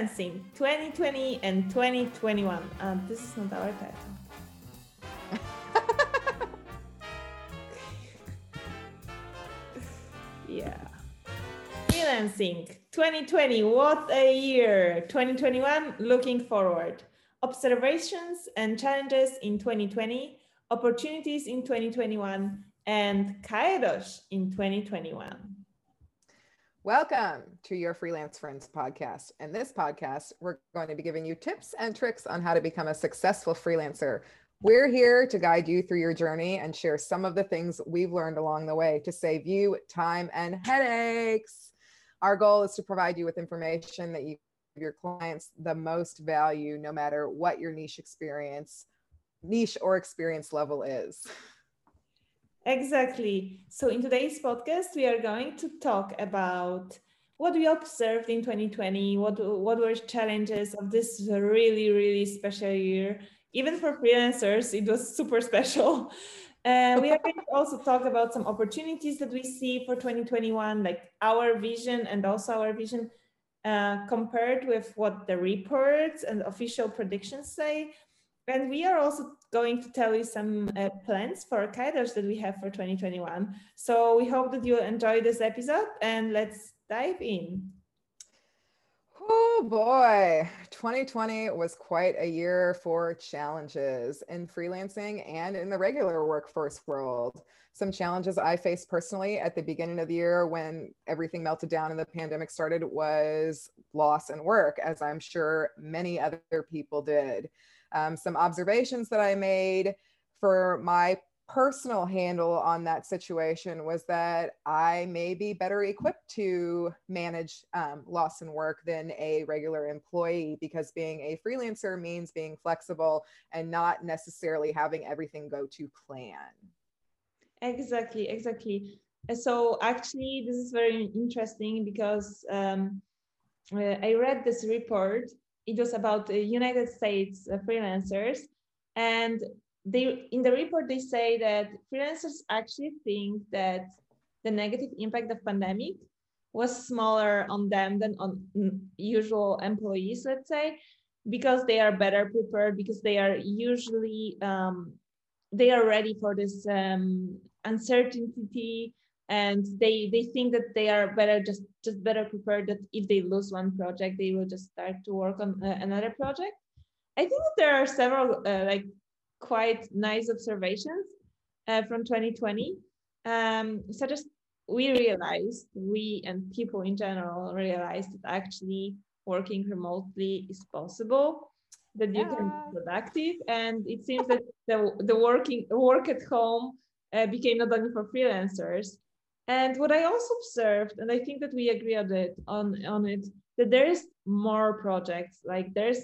freelancing 2020 and 2021. Um, this is not our title. yeah. Freelancing 2020. What a year. 2021. Looking forward. Observations and challenges in 2020. Opportunities in 2021 and Kairos in 2021. Welcome to your Freelance Friends podcast. In this podcast, we're going to be giving you tips and tricks on how to become a successful freelancer. We're here to guide you through your journey and share some of the things we've learned along the way to save you time and headaches. Our goal is to provide you with information that you give your clients the most value, no matter what your niche experience, niche or experience level is. Exactly. So, in today's podcast, we are going to talk about what we observed in 2020, what, what were challenges of this really, really special year. Even for freelancers, it was super special. Uh, we are going to also talk about some opportunities that we see for 2021, like our vision and also our vision uh, compared with what the reports and official predictions say. And we are also going to tell you some uh, plans for Kairos that we have for 2021. So we hope that you enjoy this episode and let's dive in. Oh boy, 2020 was quite a year for challenges in freelancing and in the regular workforce world. Some challenges I faced personally at the beginning of the year when everything melted down and the pandemic started was loss and work, as I'm sure many other people did um, some observations that I made for my personal handle on that situation was that I may be better equipped to manage um, loss in work than a regular employee because being a freelancer means being flexible and not necessarily having everything go to plan. Exactly, exactly. So actually, this is very interesting because um, uh, I read this report it was about the United States uh, freelancers, and they in the report they say that freelancers actually think that the negative impact of pandemic was smaller on them than on usual employees, let's say, because they are better prepared, because they are usually um, they are ready for this um, uncertainty and they they think that they are better just just better prepared that if they lose one project they will just start to work on uh, another project. I think that there are several uh, like quite nice observations uh, from 2020 um, such as we realized we and people in general realized that actually working remotely is possible that you yeah. can be productive. And it seems that the, the working work at home uh, became not only for freelancers and what I also observed, and I think that we agree on it, on, on it, that there is more projects, like there's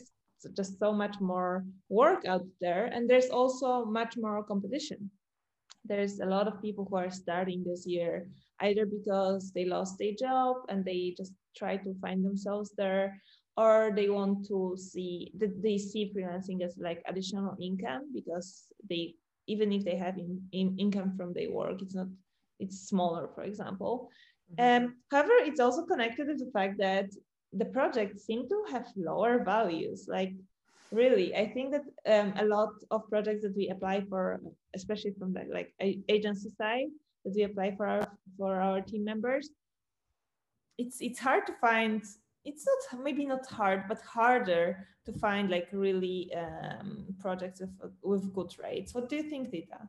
just so much more work out there, and there's also much more competition. There's a lot of people who are starting this year, either because they lost their job and they just try to find themselves there, or they want to see that they see freelancing as like additional income because they even if they have in, in income from their work, it's not it's smaller, for example. Mm-hmm. Um, however, it's also connected to the fact that the projects seem to have lower values. Like, really, I think that um, a lot of projects that we apply for, especially from the like agency side, that we apply for our for our team members, it's it's hard to find. It's not maybe not hard, but harder to find like really um, projects with with good rates. What do you think, Dita?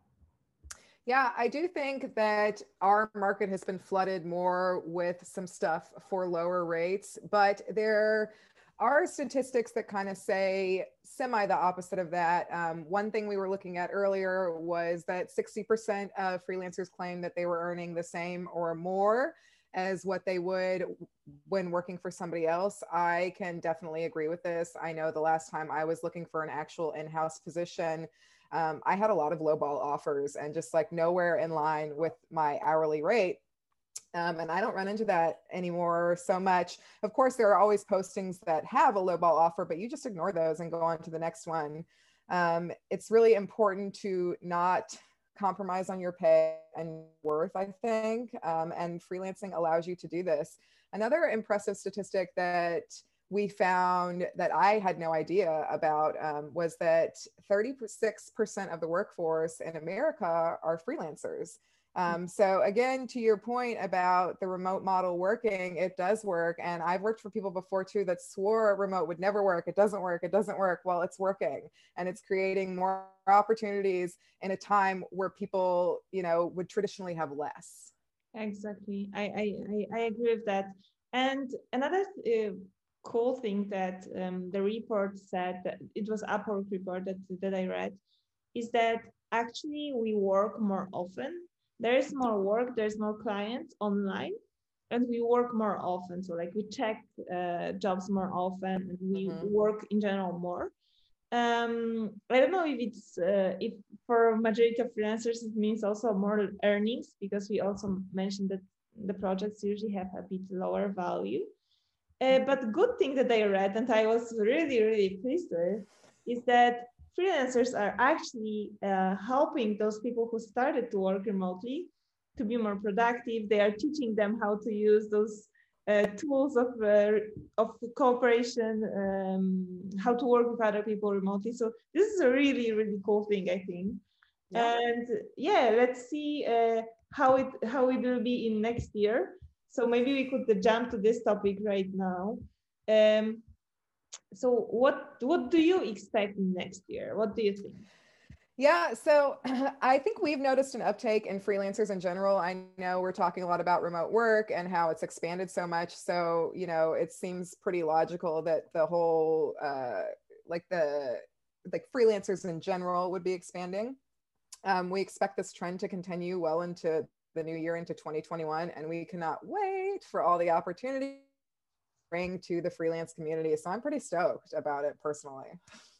Yeah, I do think that our market has been flooded more with some stuff for lower rates, but there are statistics that kind of say semi the opposite of that. Um, one thing we were looking at earlier was that 60% of freelancers claim that they were earning the same or more as what they would when working for somebody else. I can definitely agree with this. I know the last time I was looking for an actual in house position, um, I had a lot of lowball offers and just like nowhere in line with my hourly rate. Um, and I don't run into that anymore so much. Of course, there are always postings that have a lowball offer, but you just ignore those and go on to the next one. Um, it's really important to not compromise on your pay and worth, I think. Um, and freelancing allows you to do this. Another impressive statistic that we found that I had no idea about um, was that 36% of the workforce in America are freelancers. Um, so again, to your point about the remote model working, it does work. And I've worked for people before too that swore remote would never work. It doesn't work. It doesn't work. Well, it's working and it's creating more opportunities in a time where people, you know, would traditionally have less. Exactly. I, I, I agree with that. And another uh, cool thing that um, the report said that it was Upwork report that, that I read is that actually we work more often there is more work, there's more clients online, and we work more often. So like we check uh, jobs more often, and we mm-hmm. work in general more. Um, I don't know if it's uh, if for majority of freelancers it means also more earnings because we also mentioned that the projects usually have a bit lower value. Uh, but good thing that I read and I was really really pleased with is that freelancers are actually uh, helping those people who started to work remotely to be more productive. They are teaching them how to use those uh, tools of uh, of cooperation, um, how to work with other people remotely. So this is a really really cool thing, I think. Yeah. And yeah, let's see uh, how it how it will be in next year. So maybe we could jump to this topic right now. Um, so what what do you expect next year what do you think yeah, so I think we've noticed an uptake in freelancers in general. I know we're talking a lot about remote work and how it's expanded so much. So, you know, it seems pretty logical that the whole, uh, like the, like freelancers in general would be expanding. Um, we expect this trend to continue well into the new year, into 2021, and we cannot wait for all the opportunities bring to the freelance community. So I'm pretty stoked about it personally.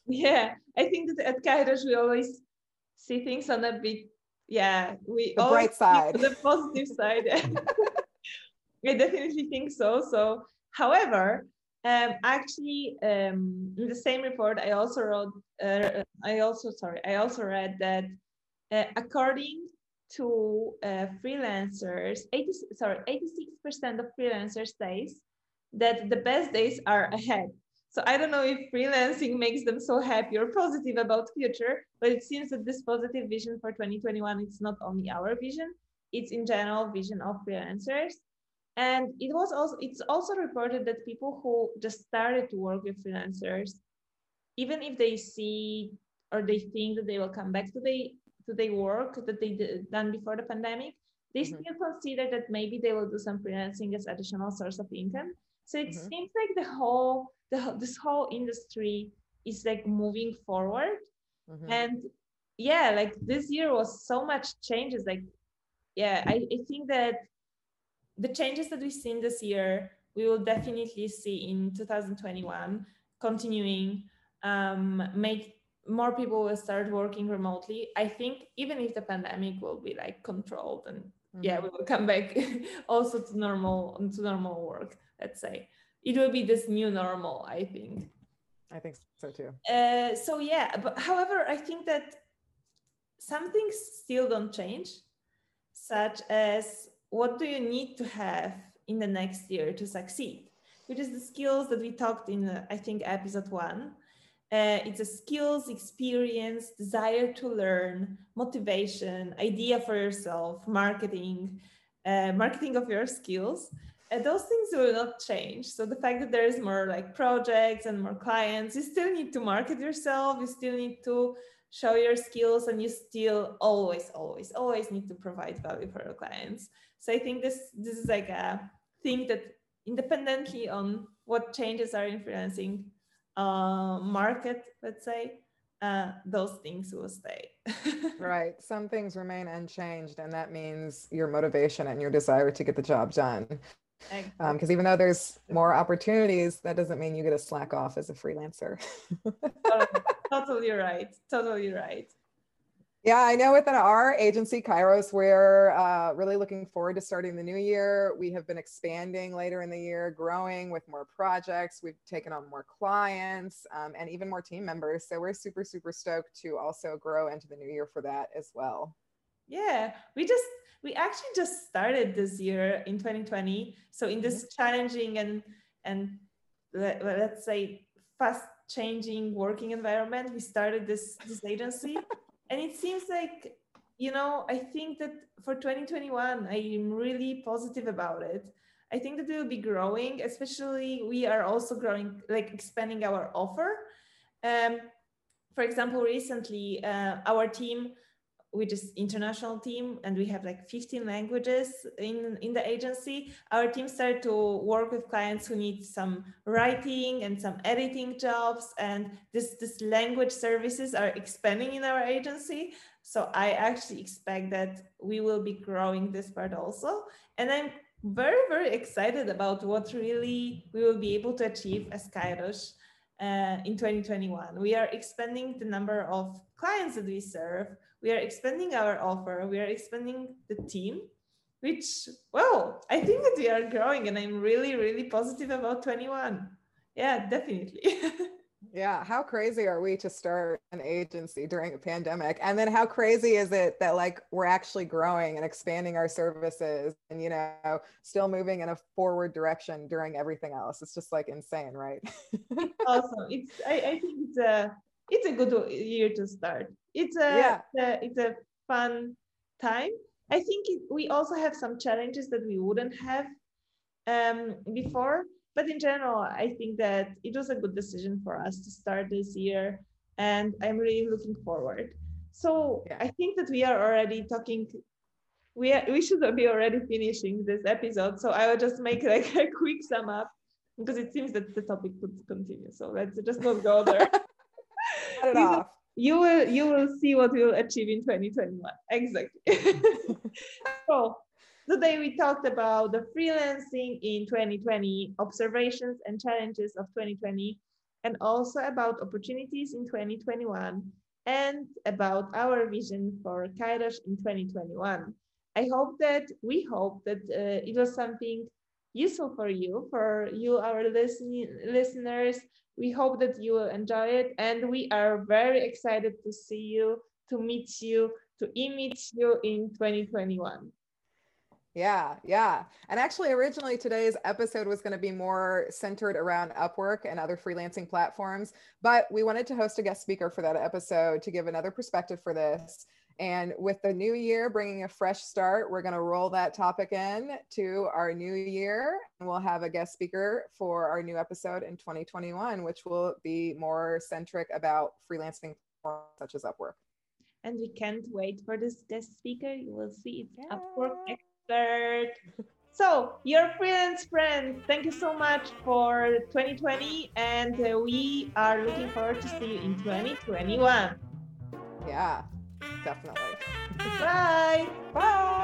Yeah, I think that at Kairos we always see things on a bit, yeah, we the bright side, the positive side. I definitely think so. So, however, um, actually, um, in the same report, I also wrote, uh, I also sorry, I also read that uh, according to uh, freelancers, 80, sorry, 86% of freelancers says that the best days are ahead. So I don't know if freelancing makes them so happy or positive about future, but it seems that this positive vision for 2021 it's not only our vision, it's in general vision of freelancers. And it was also it's also reported that people who just started to work with freelancers, even if they see or they think that they will come back to the to their work that they did done before the pandemic, they mm-hmm. still consider that maybe they will do some freelancing as additional source of income so it mm-hmm. seems like the whole the this whole industry is like moving forward. Mm-hmm. And yeah, like this year was so much changes. Like, yeah, I, I think that the changes that we've seen this year, we will definitely see in 2021 continuing um, make more people will start working remotely i think even if the pandemic will be like controlled and mm-hmm. yeah we will come back also to normal to normal work let's say. It will be this new normal i think. I think so too. Uh, so yeah but however i think that some things still don't change such as what do you need to have in the next year to succeed which is the skills that we talked in uh, i think episode one uh, it's a skills experience desire to learn motivation idea for yourself marketing uh, marketing of your skills. And those things will not change. So the fact that there is more like projects and more clients you still need to market yourself. You still need to show your skills and you still always always always need to provide value for your clients. So i think this this is like a thing that independently on what changes are in freelancing uh, market let's say uh, those things will stay. right. Some things remain unchanged, and that means your motivation and your desire to get the job done. Because um, even though there's more opportunities that doesn't mean you get to slack off as a freelancer. Totally right. Totally right yeah i know within our agency kairos we're uh, really looking forward to starting the new year. We have been expanding later in the year growing with more projects. We've taken on more clients um, and even more team members. So we're super super stoked to also grow into the new year for that as well. Yeah we just we actually just started this year in 2020 so in this mm-hmm. challenging and and let, let's say fast changing working environment we started this this agency and it seems like you know i think that for 2021 i'm really positive about it. I think that we will be growing especially we are also growing like expanding our offer. Um, for example recently uh, our team which is international team and we have like 15 languages in in the agency. Our team started to work with clients who need some writing and some editing jobs and this this language services are expanding in our agency. So i actually expect that we will be growing this part also. And i'm very very excited about what really we will be able to achieve as kairos uh, in 2021 we are expanding the number of clients that we serve we are expanding our offer we are expanding the team which well i think that we are growing and i'm really really positive about 21 yeah definitely. Yeah how crazy are we to start an agency during a pandemic? And then how crazy is it that like we're actually growing and expanding our services and you know still moving in a forward direction during everything else? It's just like insane right? Awesome. It's I, I think it's a it's a good year to start it's a, yeah. it's a, it's a fun time. I think it, we also have some challenges that we wouldn't have um, before, but in general, I think that it was a good decision for us to start this year, and I'm really looking forward. So yeah. I think that we are already talking. We are, we should be already finishing this episode. So I will just make like a quick sum up because it seems that the topic could continue. So let's just not go there. Cut it off. you will you will see what we'll achieve in 2021 exactly. So today we talked about the freelancing in 2020 observations and challenges of 2020 and also about opportunities in 2021 and about our vision for kairos in 2021 i hope that we hope that uh, it was something useful for you for you our listening listeners we hope that you will enjoy it. And we are very excited to see you, to meet you, to image you in 2021. Yeah, yeah. And actually, originally today's episode was going to be more centered around Upwork and other freelancing platforms, but we wanted to host a guest speaker for that episode to give another perspective for this. And with the new year bringing a fresh start, we're going to roll that topic in to our new year. And we'll have a guest speaker for our new episode in 2021, which will be more centric about freelancing platforms such as Upwork. And we can't wait for this guest speaker. You will see it's yeah. Upwork expert. So, your freelance friends, thank you so much for 2020, and uh, we are looking forward to see you in 2021. Yeah definitely. Bye. Bye.